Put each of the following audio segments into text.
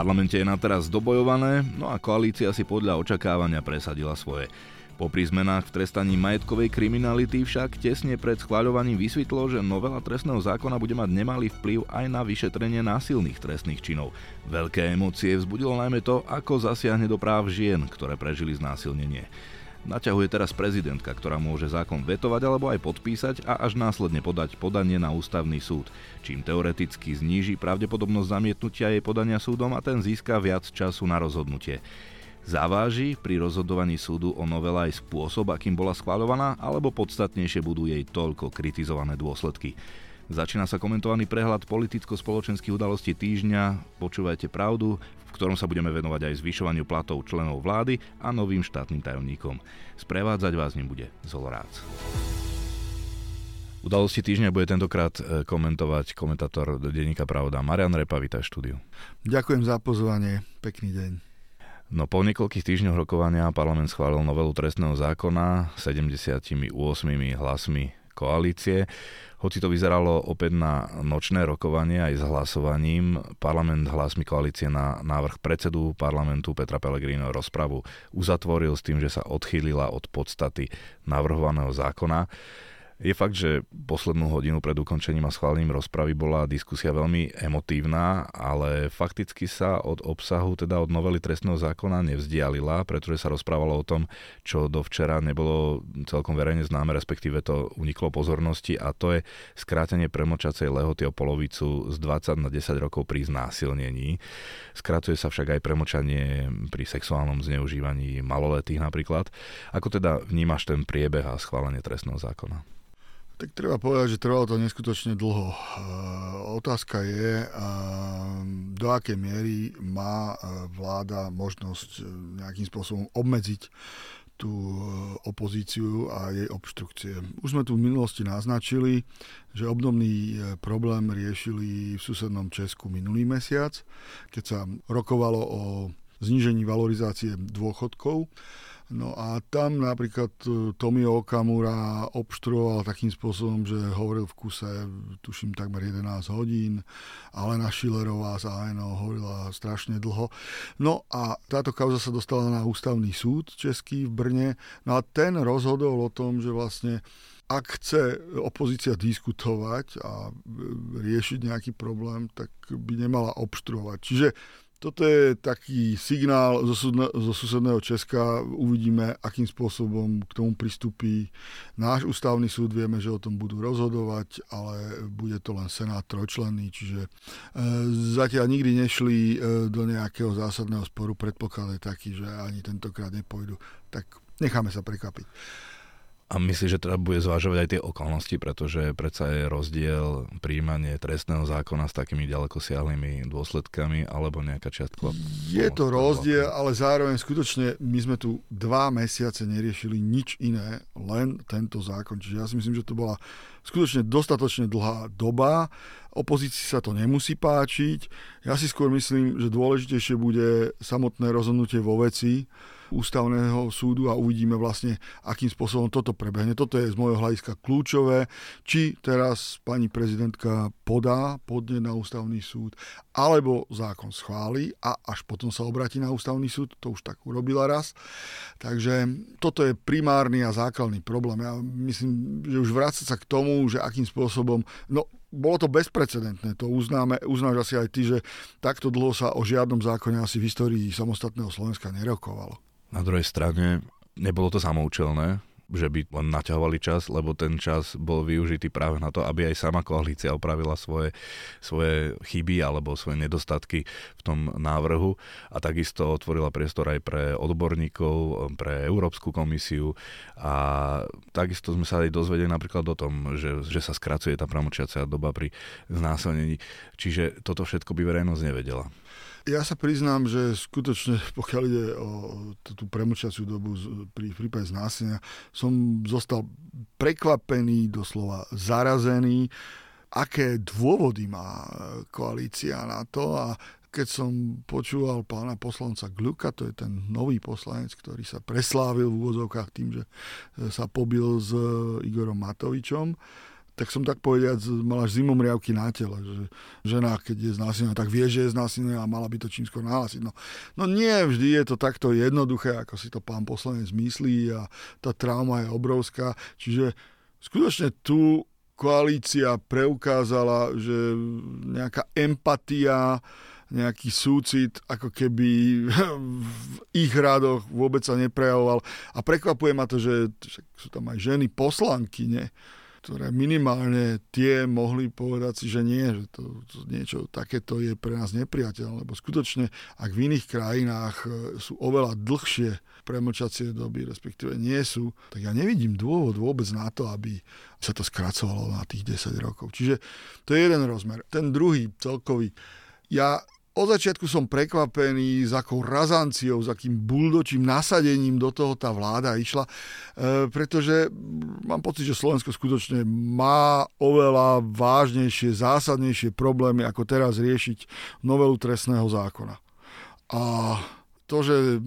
parlamente je na teraz dobojované, no a koalícia si podľa očakávania presadila svoje. Popri zmenách v trestaní majetkovej kriminality však tesne pred schváľovaním vysvetlo, že novela trestného zákona bude mať nemalý vplyv aj na vyšetrenie násilných trestných činov. Veľké emócie vzbudilo najmä to, ako zasiahne do práv žien, ktoré prežili znásilnenie. Naťahuje teraz prezidentka, ktorá môže zákon vetovať alebo aj podpísať a až následne podať podanie na ústavný súd, čím teoreticky zníži pravdepodobnosť zamietnutia jej podania súdom a ten získa viac času na rozhodnutie. Zaváži pri rozhodovaní súdu o novela aj spôsob, akým bola schváľovaná, alebo podstatnejšie budú jej toľko kritizované dôsledky. Začína sa komentovaný prehľad politicko-spoločenských udalostí týždňa. Počúvajte pravdu, ktorom sa budeme venovať aj zvyšovaniu platov členov vlády a novým štátnym tajomníkom. Sprevádzať vás ním bude Zolorác. Udalosti týždňa bude tentokrát e, komentovať komentátor denníka Pravda Marian Repa, vítaj štúdiu. Ďakujem za pozvanie, pekný deň. No po niekoľkých týždňoch rokovania parlament schválil novelu trestného zákona 78 hlasmi koalície. Hoci to vyzeralo opäť na nočné rokovanie aj s hlasovaním, parlament hlasmi koalície na návrh predsedu parlamentu Petra Pellegrino rozpravu uzatvoril s tým, že sa odchýlila od podstaty navrhovaného zákona. Je fakt, že poslednú hodinu pred ukončením a schválením rozpravy bola diskusia veľmi emotívna, ale fakticky sa od obsahu, teda od novely trestného zákona nevzdialila, pretože sa rozprávalo o tom, čo dovčera nebolo celkom verejne známe, respektíve to uniklo pozornosti a to je skrátenie premočacej lehoty o polovicu z 20 na 10 rokov pri znásilnení. Skrátuje sa však aj premočanie pri sexuálnom zneužívaní maloletých napríklad. Ako teda vnímaš ten priebeh a schválenie trestného zákona? Tak treba povedať, že trvalo to neskutočne dlho. E, otázka je, e, do akej miery má e, vláda možnosť nejakým spôsobom obmedziť tú opozíciu a jej obštrukcie. Už sme tu v minulosti naznačili, že obdobný problém riešili v susednom Česku minulý mesiac, keď sa rokovalo o znížení valorizácie dôchodkov No a tam napríklad e, Tomio Okamura obštruoval takým spôsobom, že hovoril v kuse, tuším, takmer 11 hodín. Alena Schillerová z ANO hovorila strašne dlho. No a táto kauza sa dostala na ústavný súd český v Brne. No a ten rozhodol o tom, že vlastne ak chce opozícia diskutovať a riešiť nejaký problém, tak by nemala obštruovať. Čiže toto je taký signál zo, súdne, zo susedného Česka. Uvidíme, akým spôsobom k tomu pristupí náš ústavný súd. Vieme, že o tom budú rozhodovať, ale bude to len senát trojčlenný, čiže e, zatiaľ nikdy nešli e, do nejakého zásadného sporu. Predpoklad je taký, že ani tentokrát nepôjdu. Tak necháme sa prekvapiť. A myslíš, že teda bude zvážovať aj tie okolnosti, pretože predsa je rozdiel príjmanie trestného zákona s takými ďaleko siahlými dôsledkami alebo nejaká čiastka? Je to rozdiel, ale zároveň skutočne my sme tu dva mesiace neriešili nič iné, len tento zákon. Čiže ja si myslím, že to bola skutočne dostatočne dlhá doba. Opozícii sa to nemusí páčiť. Ja si skôr myslím, že dôležitejšie bude samotné rozhodnutie vo veci, ústavného súdu a uvidíme vlastne, akým spôsobom toto prebehne. Toto je z môjho hľadiska kľúčové, či teraz pani prezidentka podá podne na ústavný súd, alebo zákon schváli a až potom sa obráti na ústavný súd, to už tak urobila raz. Takže toto je primárny a základný problém. Ja myslím, že už vrácať sa k tomu, že akým spôsobom, no bolo to bezprecedentné, to uznáme, uznáš asi aj ty, že takto dlho sa o žiadnom zákone asi v histórii samostatného Slovenska nerokovalo. Na druhej strane nebolo to samoučelné, že by len naťahovali čas, lebo ten čas bol využitý práve na to, aby aj sama koalícia opravila svoje, svoje chyby alebo svoje nedostatky v tom návrhu a takisto otvorila priestor aj pre odborníkov, pre Európsku komisiu a takisto sme sa aj dozvedeli napríklad o tom, že, že sa skracuje tá pramočiacia doba pri znásilnení, čiže toto všetko by verejnosť nevedela. Ja sa priznám, že skutočne, pokiaľ ide o tú premočaciu dobu pri prípade znásenia, som zostal prekvapený, doslova zarazený, aké dôvody má koalícia na to. A keď som počúval pána poslanca Gluka, to je ten nový poslanec, ktorý sa preslávil v úvodzovkách tým, že sa pobil s Igorom Matovičom, tak som tak povediať, mal až zimom riavky na tele, že žena, keď je znásilnená, tak vie, že je znásilnená a mala by to čím skôr nahlásiť. No, no nie vždy je to takto jednoduché, ako si to pán poslanec myslí a tá trauma je obrovská. Čiže skutočne tu koalícia preukázala, že nejaká empatia, nejaký súcit, ako keby v ich rádoch vôbec sa neprejavoval. A prekvapuje ma to, že sú tam aj ženy poslanky, ne? Ktoré minimálne tie mohli povedať si, že nie, že to, to niečo takéto je pre nás nepriateľné, lebo skutočne, ak v iných krajinách e, sú oveľa dlhšie premlčacie doby, respektíve nie sú, tak ja nevidím dôvod vôbec na to, aby sa to skracovalo na tých 10 rokov. Čiže to je jeden rozmer. Ten druhý, celkový, ja od začiatku som prekvapený, s akou razanciou, s akým buldočím nasadením do toho tá vláda išla, e, pretože mám pocit, že Slovensko skutočne má oveľa vážnejšie, zásadnejšie problémy, ako teraz riešiť novelu trestného zákona. A to, že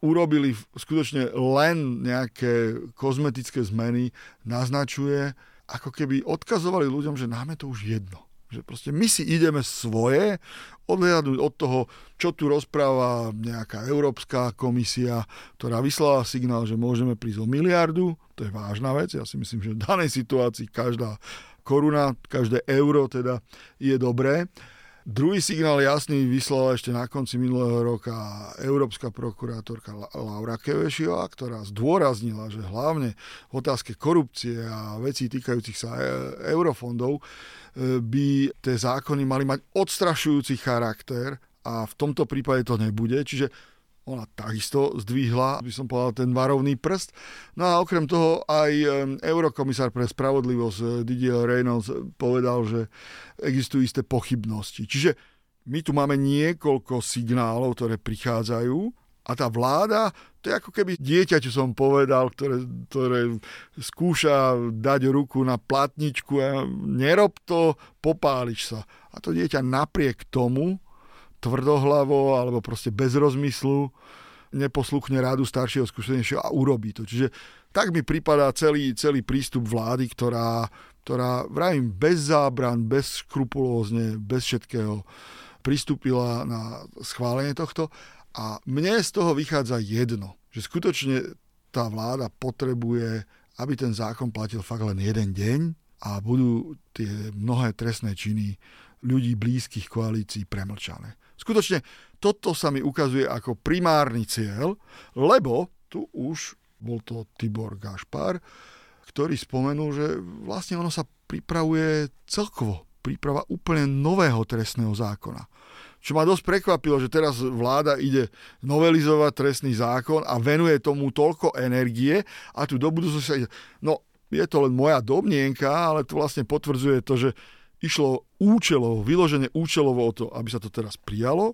urobili skutočne len nejaké kozmetické zmeny, naznačuje, ako keby odkazovali ľuďom, že nám je to už jedno že proste my si ideme svoje, odhľadnúť od toho, čo tu rozpráva nejaká Európska komisia, ktorá vyslala signál, že môžeme prísť o miliardu, to je vážna vec, ja si myslím, že v danej situácii každá koruna, každé euro teda je dobré. Druhý signál jasný vyslala ešte na konci minulého roka európska prokurátorka Laura Kevešiová, ktorá zdôraznila, že hlavne v otázke korupcie a vecí týkajúcich sa e, eurofondov e, by tie zákony mali mať odstrašujúci charakter a v tomto prípade to nebude. Čiže ona takisto zdvihla, by som povedal, ten varovný prst. No a okrem toho aj eurokomisár pre spravodlivosť eh, Didier Reynolds povedal, že existujú isté pochybnosti. Čiže my tu máme niekoľko signálov, ktoré prichádzajú a tá vláda, to je ako keby dieťa, čo som povedal, ktoré, ktoré skúša dať ruku na platničku a nerob to, popáliš sa. A to dieťa napriek tomu tvrdohlavo alebo proste bez rozmyslu neposluchne rádu staršieho, skúsenejšieho a urobí to. Čiže tak mi pripadá celý, celý prístup vlády, ktorá, ktorá vravím, bez zábran, bez škrupulózne, bez všetkého pristúpila na schválenie tohto. A mne z toho vychádza jedno, že skutočne tá vláda potrebuje, aby ten zákon platil fakt len jeden deň a budú tie mnohé trestné činy ľudí blízkych koalícií premlčané. Skutočne toto sa mi ukazuje ako primárny cieľ, lebo tu už bol to Tibor Gašpar, ktorý spomenul, že vlastne ono sa pripravuje celkovo príprava úplne nového trestného zákona. Čo ma dosť prekvapilo, že teraz vláda ide novelizovať trestný zákon a venuje tomu toľko energie a tu do budúcnosti No, je to len moja domnienka, ale to vlastne potvrdzuje to, že išlo účelovo, vyložene účelovo o to, aby sa to teraz prijalo.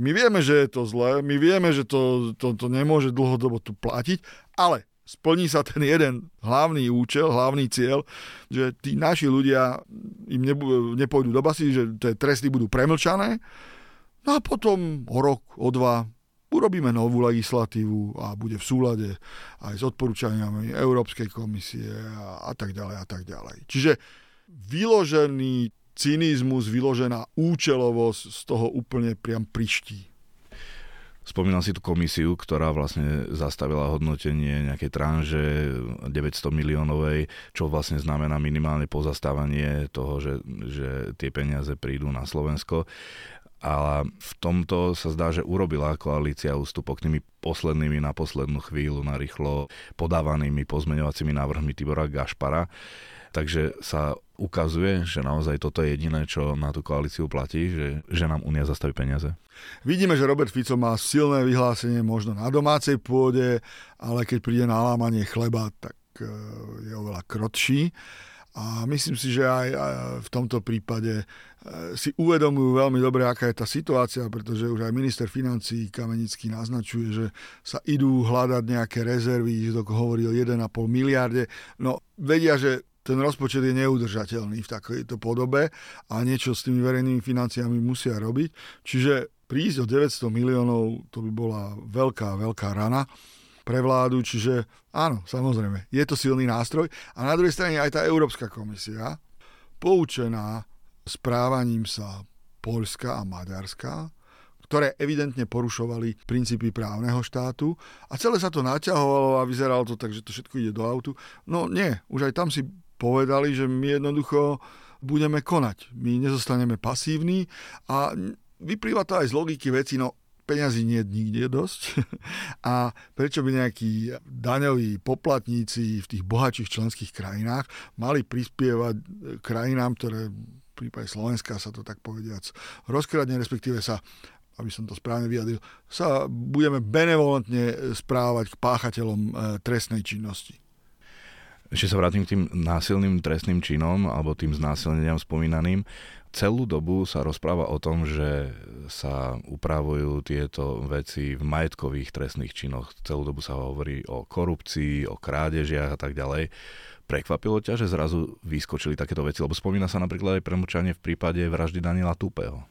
My vieme, že je to zlé, my vieme, že to, to, to nemôže dlhodobo tu platiť, ale splní sa ten jeden hlavný účel, hlavný cieľ, že tí naši ľudia im nebu- nepôjdu do basy, že tie tresty budú premlčané. No a potom o rok, o dva urobíme novú legislatívu a bude v súlade aj s odporúčaniami Európskej komisie a, a tak ďalej a tak ďalej. Čiže vyložený cynizmus, vyložená účelovosť z toho úplne priam priští. Spomínal si tú komisiu, ktorá vlastne zastavila hodnotenie nejakej tranže 900 miliónovej, čo vlastne znamená minimálne pozastávanie toho, že, že tie peniaze prídu na Slovensko. A v tomto sa zdá, že urobila koalícia ústupok tými poslednými na poslednú chvíľu, na rýchlo podávanými pozmeňovacími návrhmi Tibora Gašpara. Takže sa ukazuje, že naozaj toto je jediné, čo na tú koalíciu platí, že, že nám Unia zastaví peniaze. Vidíme, že Robert Fico má silné vyhlásenie možno na domácej pôde, ale keď príde na lámanie chleba, tak e, je oveľa krotší. A myslím si, že aj v tomto prípade e, si uvedomujú veľmi dobre, aká je tá situácia, pretože už aj minister financí Kamenický naznačuje, že sa idú hľadať nejaké rezervy, hovorí o 1,5 miliarde. No vedia, že ten rozpočet je neudržateľný v takejto podobe a niečo s tými verejnými financiami musia robiť. Čiže prísť o 900 miliónov, to by bola veľká, veľká rana. pre vládu, čiže áno, samozrejme, je to silný nástroj. A na druhej strane aj tá Európska komisia, poučená správaním sa Polska a Maďarska, ktoré evidentne porušovali princípy právneho štátu a celé sa to naťahovalo a vyzeralo to tak, že to všetko ide do autu. No nie, už aj tam si povedali, že my jednoducho budeme konať. My nezostaneme pasívni a vyplýva to aj z logiky veci, no peňazí nie je nikde dosť a prečo by nejakí daňoví poplatníci v tých bohatších členských krajinách mali prispievať krajinám, ktoré v prípade Slovenska sa to tak povediac rozkradne, respektíve sa aby som to správne vyjadril, sa budeme benevolentne správať k páchateľom e, trestnej činnosti. Ešte sa vrátim k tým násilným trestným činom alebo tým znásilneniam spomínaným. Celú dobu sa rozpráva o tom, že sa upravujú tieto veci v majetkových trestných činoch. Celú dobu sa hovorí o korupcii, o krádežiach a tak ďalej. Prekvapilo ťa, že zrazu vyskočili takéto veci? Lebo spomína sa napríklad aj premlčanie v prípade vraždy Daniela Tupého.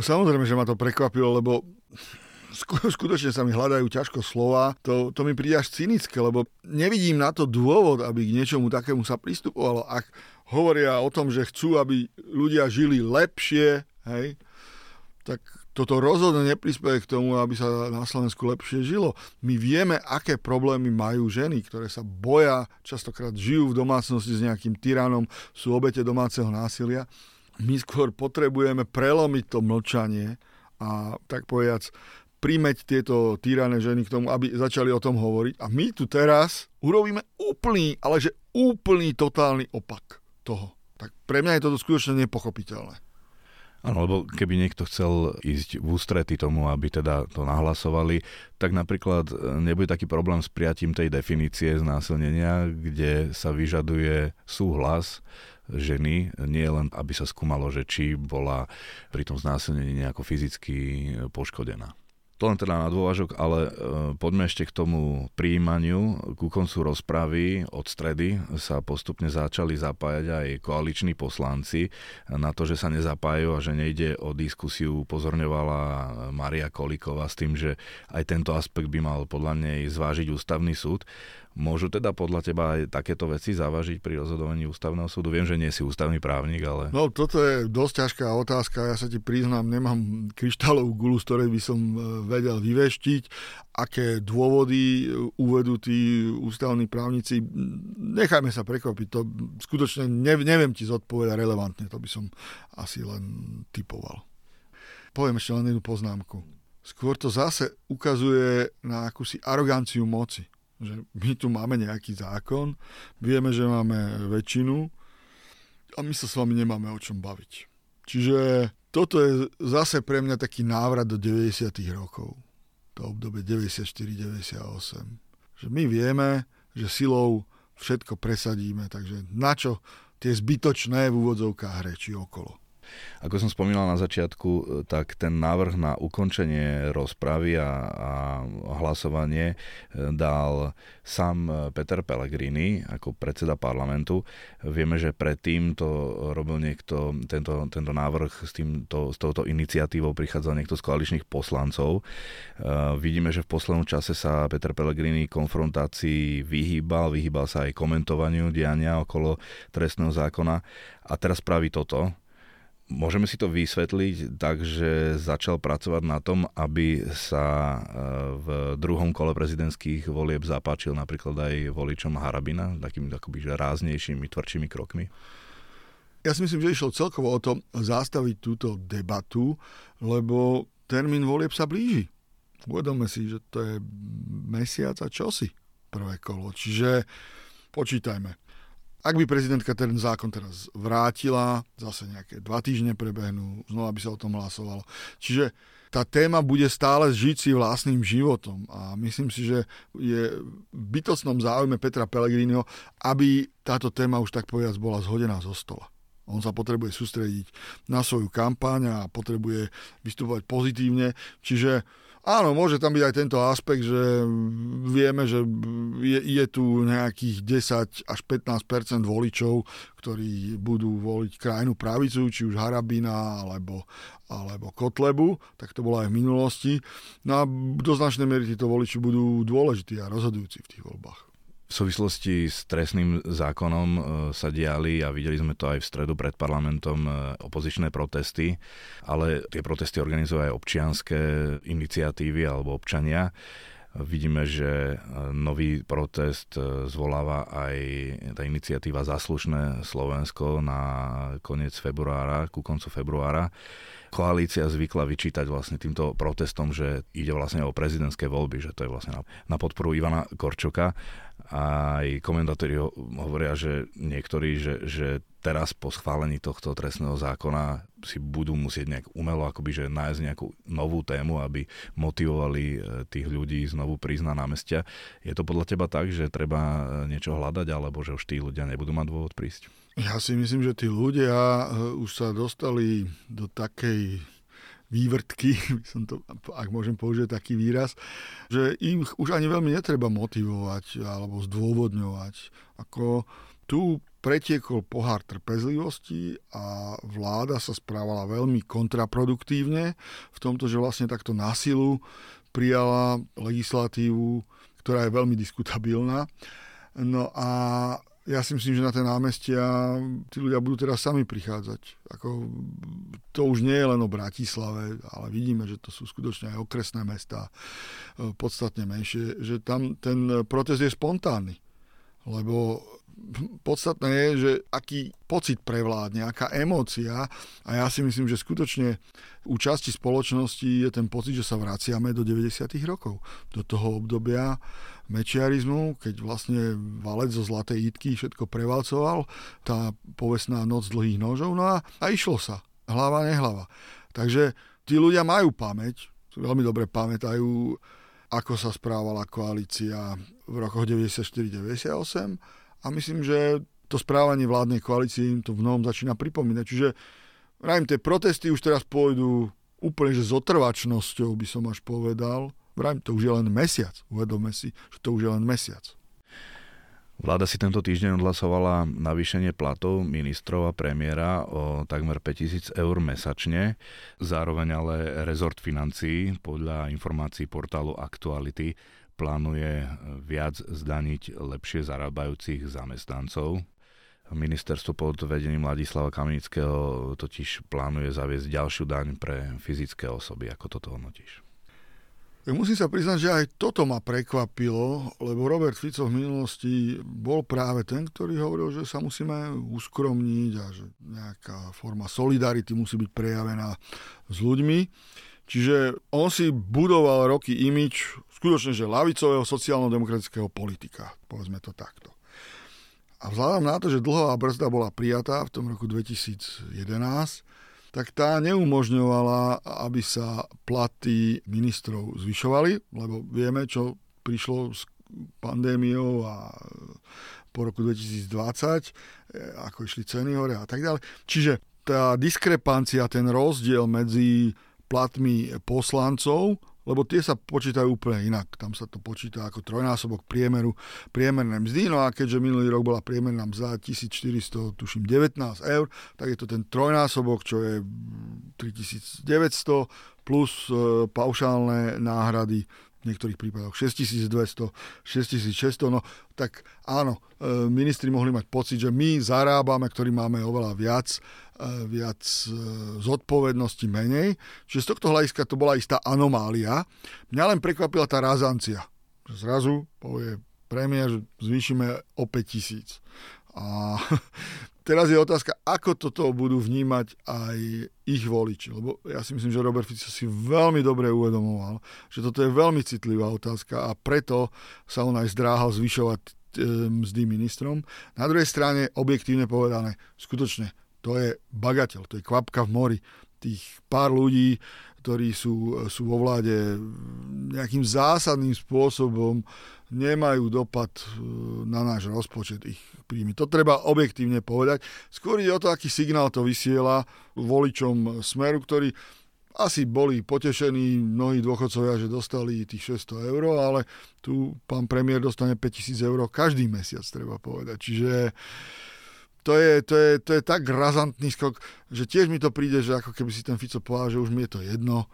Samozrejme, že ma to prekvapilo, lebo skutočne sa mi hľadajú ťažko slova, to, to mi príde až cynické, lebo nevidím na to dôvod, aby k niečomu takému sa pristupovalo. Ak hovoria o tom, že chcú, aby ľudia žili lepšie, hej, tak toto rozhodne neprispieje k tomu, aby sa na Slovensku lepšie žilo. My vieme, aké problémy majú ženy, ktoré sa boja, častokrát žijú v domácnosti s nejakým tyranom, sú obete domáceho násilia my skôr potrebujeme prelomiť to mlčanie a tak povedať primeť tieto týrané ženy k tomu, aby začali o tom hovoriť. A my tu teraz urobíme úplný, ale že úplný totálny opak toho. Tak pre mňa je toto skutočne nepochopiteľné. Áno, lebo keby niekto chcel ísť v ústrety tomu, aby teda to nahlasovali, tak napríklad e, nebude taký problém s prijatím tej definície znásilnenia, kde sa vyžaduje súhlas ženy, nie len aby sa skúmalo, že či bola pri tom znásilnení nejako fyzicky poškodená. To len teda na dôvažok, ale e, poďme ešte k tomu príjmaniu. Ku koncu rozpravy od stredy sa postupne začali zapájať aj koaliční poslanci na to, že sa nezapájajú a že nejde o diskusiu, upozorňovala Maria Kolíková s tým, že aj tento aspekt by mal podľa nej zvážiť ústavný súd. Môžu teda podľa teba aj takéto veci závažiť pri rozhodovaní ústavného súdu? Viem, že nie si ústavný právnik, ale... No, toto je dosť ťažká otázka. Ja sa ti priznám, nemám kryštálovú gulu, z ktorej by som e, vedel vyveštiť. Aké dôvody e, uvedú tí ústavní právnici, nechajme sa prekvapiť. To skutočne neviem ti zodpovedať relevantne. To by som asi len typoval. Poviem ešte len jednu poznámku. Skôr to zase ukazuje na akúsi aroganciu moci že my tu máme nejaký zákon, vieme, že máme väčšinu a my sa s vami nemáme o čom baviť. Čiže toto je zase pre mňa taký návrat do 90. rokov. To obdobie 94-98. Že my vieme, že silou všetko presadíme, takže na čo tie zbytočné v úvodzovkách reči okolo. Ako som spomínal na začiatku, e, tak ten návrh na ukončenie rozpravy a, a hlasovanie e, dal sám e, Peter Pellegrini ako predseda parlamentu. Vieme, že predtým to robil niekto, tento, tento návrh s, týmto, s touto iniciatívou prichádzal niekto z koaličných poslancov. Vidíme, že v poslednom čase sa Peter Pellegrini konfrontácii vyhýbal, vyhýbal sa aj komentovaniu diania okolo trestného zákona a teraz praví toto Môžeme si to vysvetliť tak, že začal pracovať na tom, aby sa e, v druhom kole prezidentských volieb zapáčil napríklad aj voličom Harabina, takými akoby ráznejšími, tvrdšími krokmi? Ja si myslím, že išlo celkovo o to zastaviť túto debatu, lebo termín volieb sa blíži. Uvedome si, že to je mesiac a čosi prvé kolo. Čiže počítajme ak by prezidentka ten zákon teraz vrátila, zase nejaké dva týždne prebehnú, znova by sa o tom hlasovalo. Čiže tá téma bude stále žiť si vlastným životom a myslím si, že je v bytostnom záujme Petra Pellegriniho, aby táto téma už tak povedať bola zhodená zo stola. On sa potrebuje sústrediť na svoju kampaň a potrebuje vystupovať pozitívne. Čiže Áno, môže tam byť aj tento aspekt, že vieme, že je, je tu nejakých 10 až 15% voličov, ktorí budú voliť krajnú pravicu, či už Harabina alebo, alebo Kotlebu, tak to bolo aj v minulosti. No a do značnej miery títo voliči budú dôležití a rozhodujúci v tých voľbách. Súvislosti s trestným zákonom e, sa diali a videli sme to aj v stredu pred parlamentom e, opozičné protesty, ale tie protesty organizujú aj občianské iniciatívy alebo občania. Vidíme, že e, nový protest zvoláva aj tá iniciatíva Zaslušné Slovensko na koniec februára, ku koncu februára koalícia zvykla vyčítať vlastne týmto protestom, že ide vlastne o prezidentské voľby, že to je vlastne na, podporu Ivana Korčoka. Aj komentátori hovoria, že niektorí, že, že teraz po schválení tohto trestného zákona si budú musieť nejak umelo akoby, že nájsť nejakú novú tému, aby motivovali e, tých ľudí znovu prísť na námestia. Je to podľa teba tak, že treba e, niečo hľadať, alebo že už tí ľudia nebudú mať dôvod prísť? Ja si myslím, že tí ľudia e, už sa dostali do takej vývrtky, som to, ak môžem použiť taký výraz, že im už ani veľmi netreba motivovať alebo zdôvodňovať. Ako tu pretiekol pohár trpezlivosti a vláda sa správala veľmi kontraproduktívne v tomto, že vlastne takto násilu prijala legislatívu, ktorá je veľmi diskutabilná. No a ja si myslím, že na tie námestia tí ľudia budú teraz sami prichádzať. Ako, to už nie je len o Bratislave, ale vidíme, že to sú skutočne aj okresné mesta, e, podstatne menšie, že tam ten protest je spontánny. Lebo podstatné je, že aký pocit prevládne, aká emócia a ja si myslím, že skutočne u časti spoločnosti je ten pocit, že sa vraciame do 90. rokov, do toho obdobia, mečiarizmu, keď vlastne valec zo Zlatej Itky všetko prevalcoval, tá povestná noc dlhých nožov, no a, a išlo sa. Hlava, nehlava. Takže tí ľudia majú pamäť, veľmi dobre pamätajú, ako sa správala koalícia v rokoch 94-98 a myslím, že to správanie vládnej koalície im to v novom začína pripomínať. Čiže Vrajím, tie protesty už teraz pôjdu úplne že s otrvačnosťou, by som až povedal, Vrajím, to už je len mesiac. Uvedome si, že to už je len mesiac. Vláda si tento týždeň odhlasovala navýšenie platov ministrov a premiéra o takmer 5000 eur mesačne. Zároveň ale rezort financií podľa informácií portálu Aktuality plánuje viac zdaniť lepšie zarábajúcich zamestnancov. Ministerstvo pod vedením Ladislava Kamenického totiž plánuje zaviesť ďalšiu daň pre fyzické osoby. Ako toto hodnotíš? Musím sa priznať, že aj toto ma prekvapilo, lebo Robert Fico v minulosti bol práve ten, ktorý hovoril, že sa musíme uskromniť a že nejaká forma solidarity musí byť prejavená s ľuďmi. Čiže on si budoval roky imič skutočne, že lavicového sociálno-demokratického politika, povedzme to takto. A vzhľadom na to, že dlhová brzda bola prijatá v tom roku 2011, tak tá neumožňovala, aby sa platy ministrov zvyšovali, lebo vieme, čo prišlo s pandémiou a po roku 2020, e, ako išli ceny hore a tak ďalej. Čiže tá diskrepancia, ten rozdiel medzi platmi poslancov lebo tie sa počítajú úplne inak. Tam sa to počíta ako trojnásobok priemeru, priemerné mzdy, no a keďže minulý rok bola priemerná mzda 1400, tuším 19 eur, tak je to ten trojnásobok, čo je 3900 plus e, paušálne náhrady v niektorých prípadoch 6200, 6600, no tak áno, e, ministri mohli mať pocit, že my zarábame, ktorí máme oveľa viac, e, viac e, zodpovednosti menej. Čiže z tohto hľadiska to bola istá anomália. Mňa len prekvapila tá razancia. Zrazu povie premiér, zvýšime o 5000. A Teraz je otázka, ako toto budú vnímať aj ich voliči. Lebo ja si myslím, že Robert Fico si veľmi dobre uvedomoval, že toto je veľmi citlivá otázka a preto sa on aj zdráhal zvyšovať e, mzdy ministrom. Na druhej strane, objektívne povedané, skutočne, to je bagateľ, to je kvapka v mori. Tých pár ľudí, ktorí sú, sú vo vláde nejakým zásadným spôsobom nemajú dopad e, na náš rozpočet ich príjmy. To treba objektívne povedať. Skôr ide o to, aký signál to vysiela voličom Smeru, ktorí asi boli potešení mnohí dôchodcovia, že dostali tých 600 eur, ale tu pán premiér dostane 5000 eur každý mesiac, treba povedať. Čiže to je, to, je, to je tak razantný skok, že tiež mi to príde, že ako keby si ten Fico povedal, že už mi je to jedno,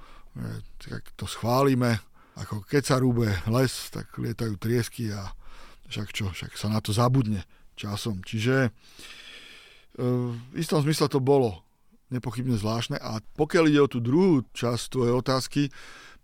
tak to schválime, ako keď sa rúbe les, tak lietajú triesky a však čo, však sa na to zabudne časom. Čiže e, v istom zmysle to bolo nepochybne zvláštne. A pokiaľ ide o tú druhú časť tvojej otázky,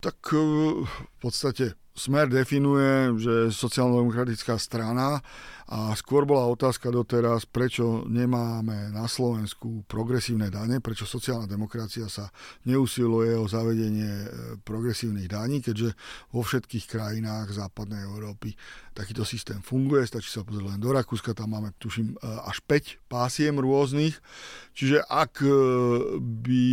tak e, v podstate Smer definuje, že sociálno-demokratická strana a skôr bola otázka doteraz, prečo nemáme na Slovensku progresívne dane, prečo sociálna demokracia sa neusiluje o zavedenie e, progresívnych daní, keďže vo všetkých krajinách západnej Európy takýto systém funguje. Stačí sa pozrieť len do Rakúska, tam máme, tuším, e, až 5 pásiem rôznych. Čiže ak by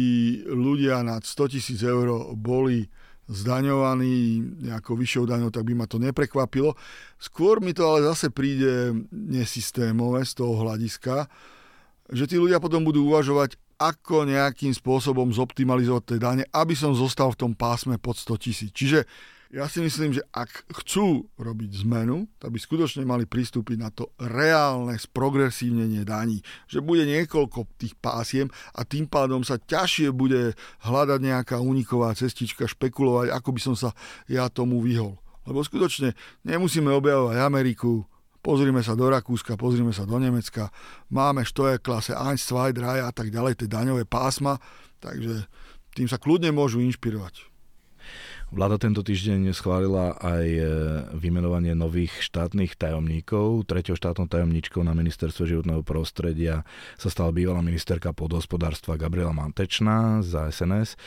ľudia nad 100 tisíc eur boli zdaňovaný nejakou vyššou daňou, tak by ma to neprekvapilo. Skôr mi to ale zase príde nesystémové z toho hľadiska, že tí ľudia potom budú uvažovať, ako nejakým spôsobom zoptimalizovať tie dane, aby som zostal v tom pásme pod 100 tisíc. Čiže ja si myslím, že ak chcú robiť zmenu, tak by skutočne mali pristúpiť na to reálne sprogresívnenie daní. Že bude niekoľko tých pásiem a tým pádom sa ťažšie bude hľadať nejaká uniková cestička, špekulovať, ako by som sa ja tomu vyhol. Lebo skutočne nemusíme objavovať Ameriku, pozrime sa do Rakúska, pozrime sa do Nemecka, máme je klase 1, 2, 3 a tak ďalej, tie daňové pásma, takže tým sa kľudne môžu inšpirovať. Vláda tento týždeň schválila aj e, vymenovanie nových štátnych tajomníkov. Treťou štátnou tajomníčkou na ministerstve životného prostredia sa stala bývalá ministerka podhospodárstva Gabriela Mantečná za SNS.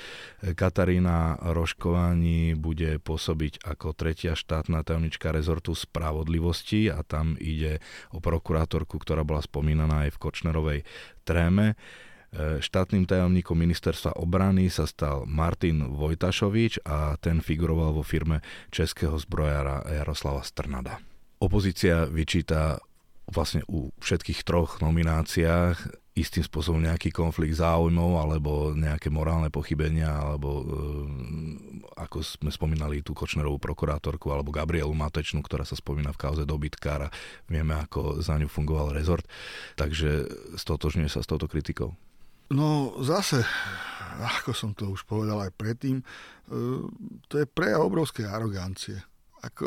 Katarína Roškování bude pôsobiť ako tretia štátna tajomnička rezortu spravodlivosti a tam ide o prokurátorku, ktorá bola spomínaná aj v Kočnerovej tréme. E, štátnym tajomníkom ministerstva obrany sa stal Martin Vojtašovič a ten figuroval vo firme českého zbrojara Jaroslava Strnada. Opozícia vyčíta vlastne u všetkých troch nomináciách istým spôsobom nejaký konflikt záujmov alebo nejaké morálne pochybenia alebo e, ako sme spomínali tú Kočnerovú prokurátorku alebo Gabrielu Matečnú, ktorá sa spomína v kauze dobytkára. Vieme, ako za ňu fungoval rezort. Takže stotožňuje sa s touto kritikou. No zase, ako som to už povedal aj predtým, e, to je prejav obrovskej arogancie. Ako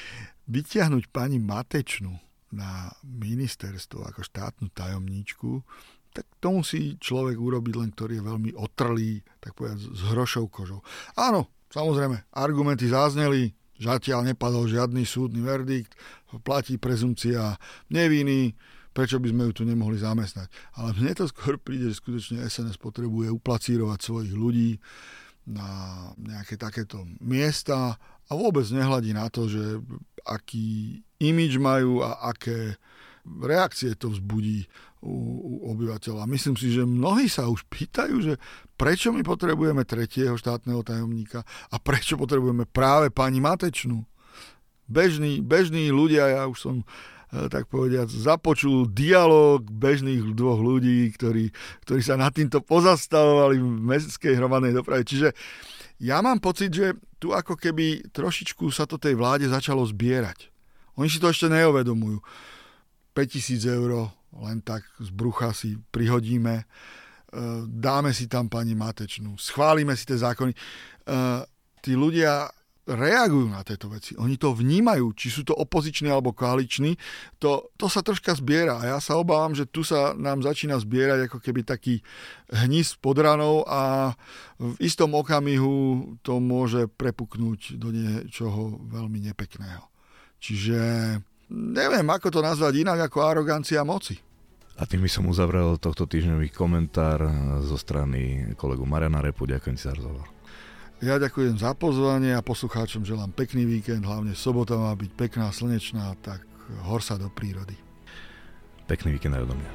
vyťahnuť pani Matečnú na ministerstvo ako štátnu tajomníčku, tak to musí človek urobiť len, ktorý je veľmi otrlý, tak povedať, s hrošou kožou. Áno, samozrejme, argumenty zazneli, zatiaľ nepadol žiadny súdny verdikt, platí prezumcia neviny, prečo by sme ju tu nemohli zamestnať. Ale mne to skôr príde, že skutočne SNS potrebuje uplacírovať svojich ľudí na nejaké takéto miesta a vôbec nehľadí na to, že aký imič majú a aké reakcie to vzbudí u, u obyvateľa. Myslím si, že mnohí sa už pýtajú, že prečo my potrebujeme tretieho štátneho tajomníka a prečo potrebujeme práve pani Matečnú. Bežní, bežní ľudia, ja už som tak povediať, započul dialog bežných dvoch ľudí, ktorí, ktorí sa nad týmto pozastavovali v mestskej hromadnej doprave. Čiže ja mám pocit, že tu ako keby trošičku sa to tej vláde začalo zbierať. Oni si to ešte neuvedomujú. 5000 eur len tak z brucha si prihodíme, eh, dáme si tam pani Matečnú, schválime si tie zákony. Eh, tí ľudia reagujú na tieto veci. Oni to vnímajú, či sú to opoziční alebo koaliční. To, to sa troška zbiera a ja sa obávam, že tu sa nám začína zbierať ako keby taký hnis pod ranou a v istom okamihu to môže prepuknúť do niečoho veľmi nepekného. Čiže neviem, ako to nazvať inak ako arogancia moci. A tým by som uzavrel tohto týždňový komentár zo strany kolegu Mariana Repu. Ďakujem si za rozhovor. Ja ďakujem za pozvanie a poslucháčom želám pekný víkend, hlavne sobota má byť pekná, slnečná, tak hor sa do prírody. Pekný víkend aj do mňa.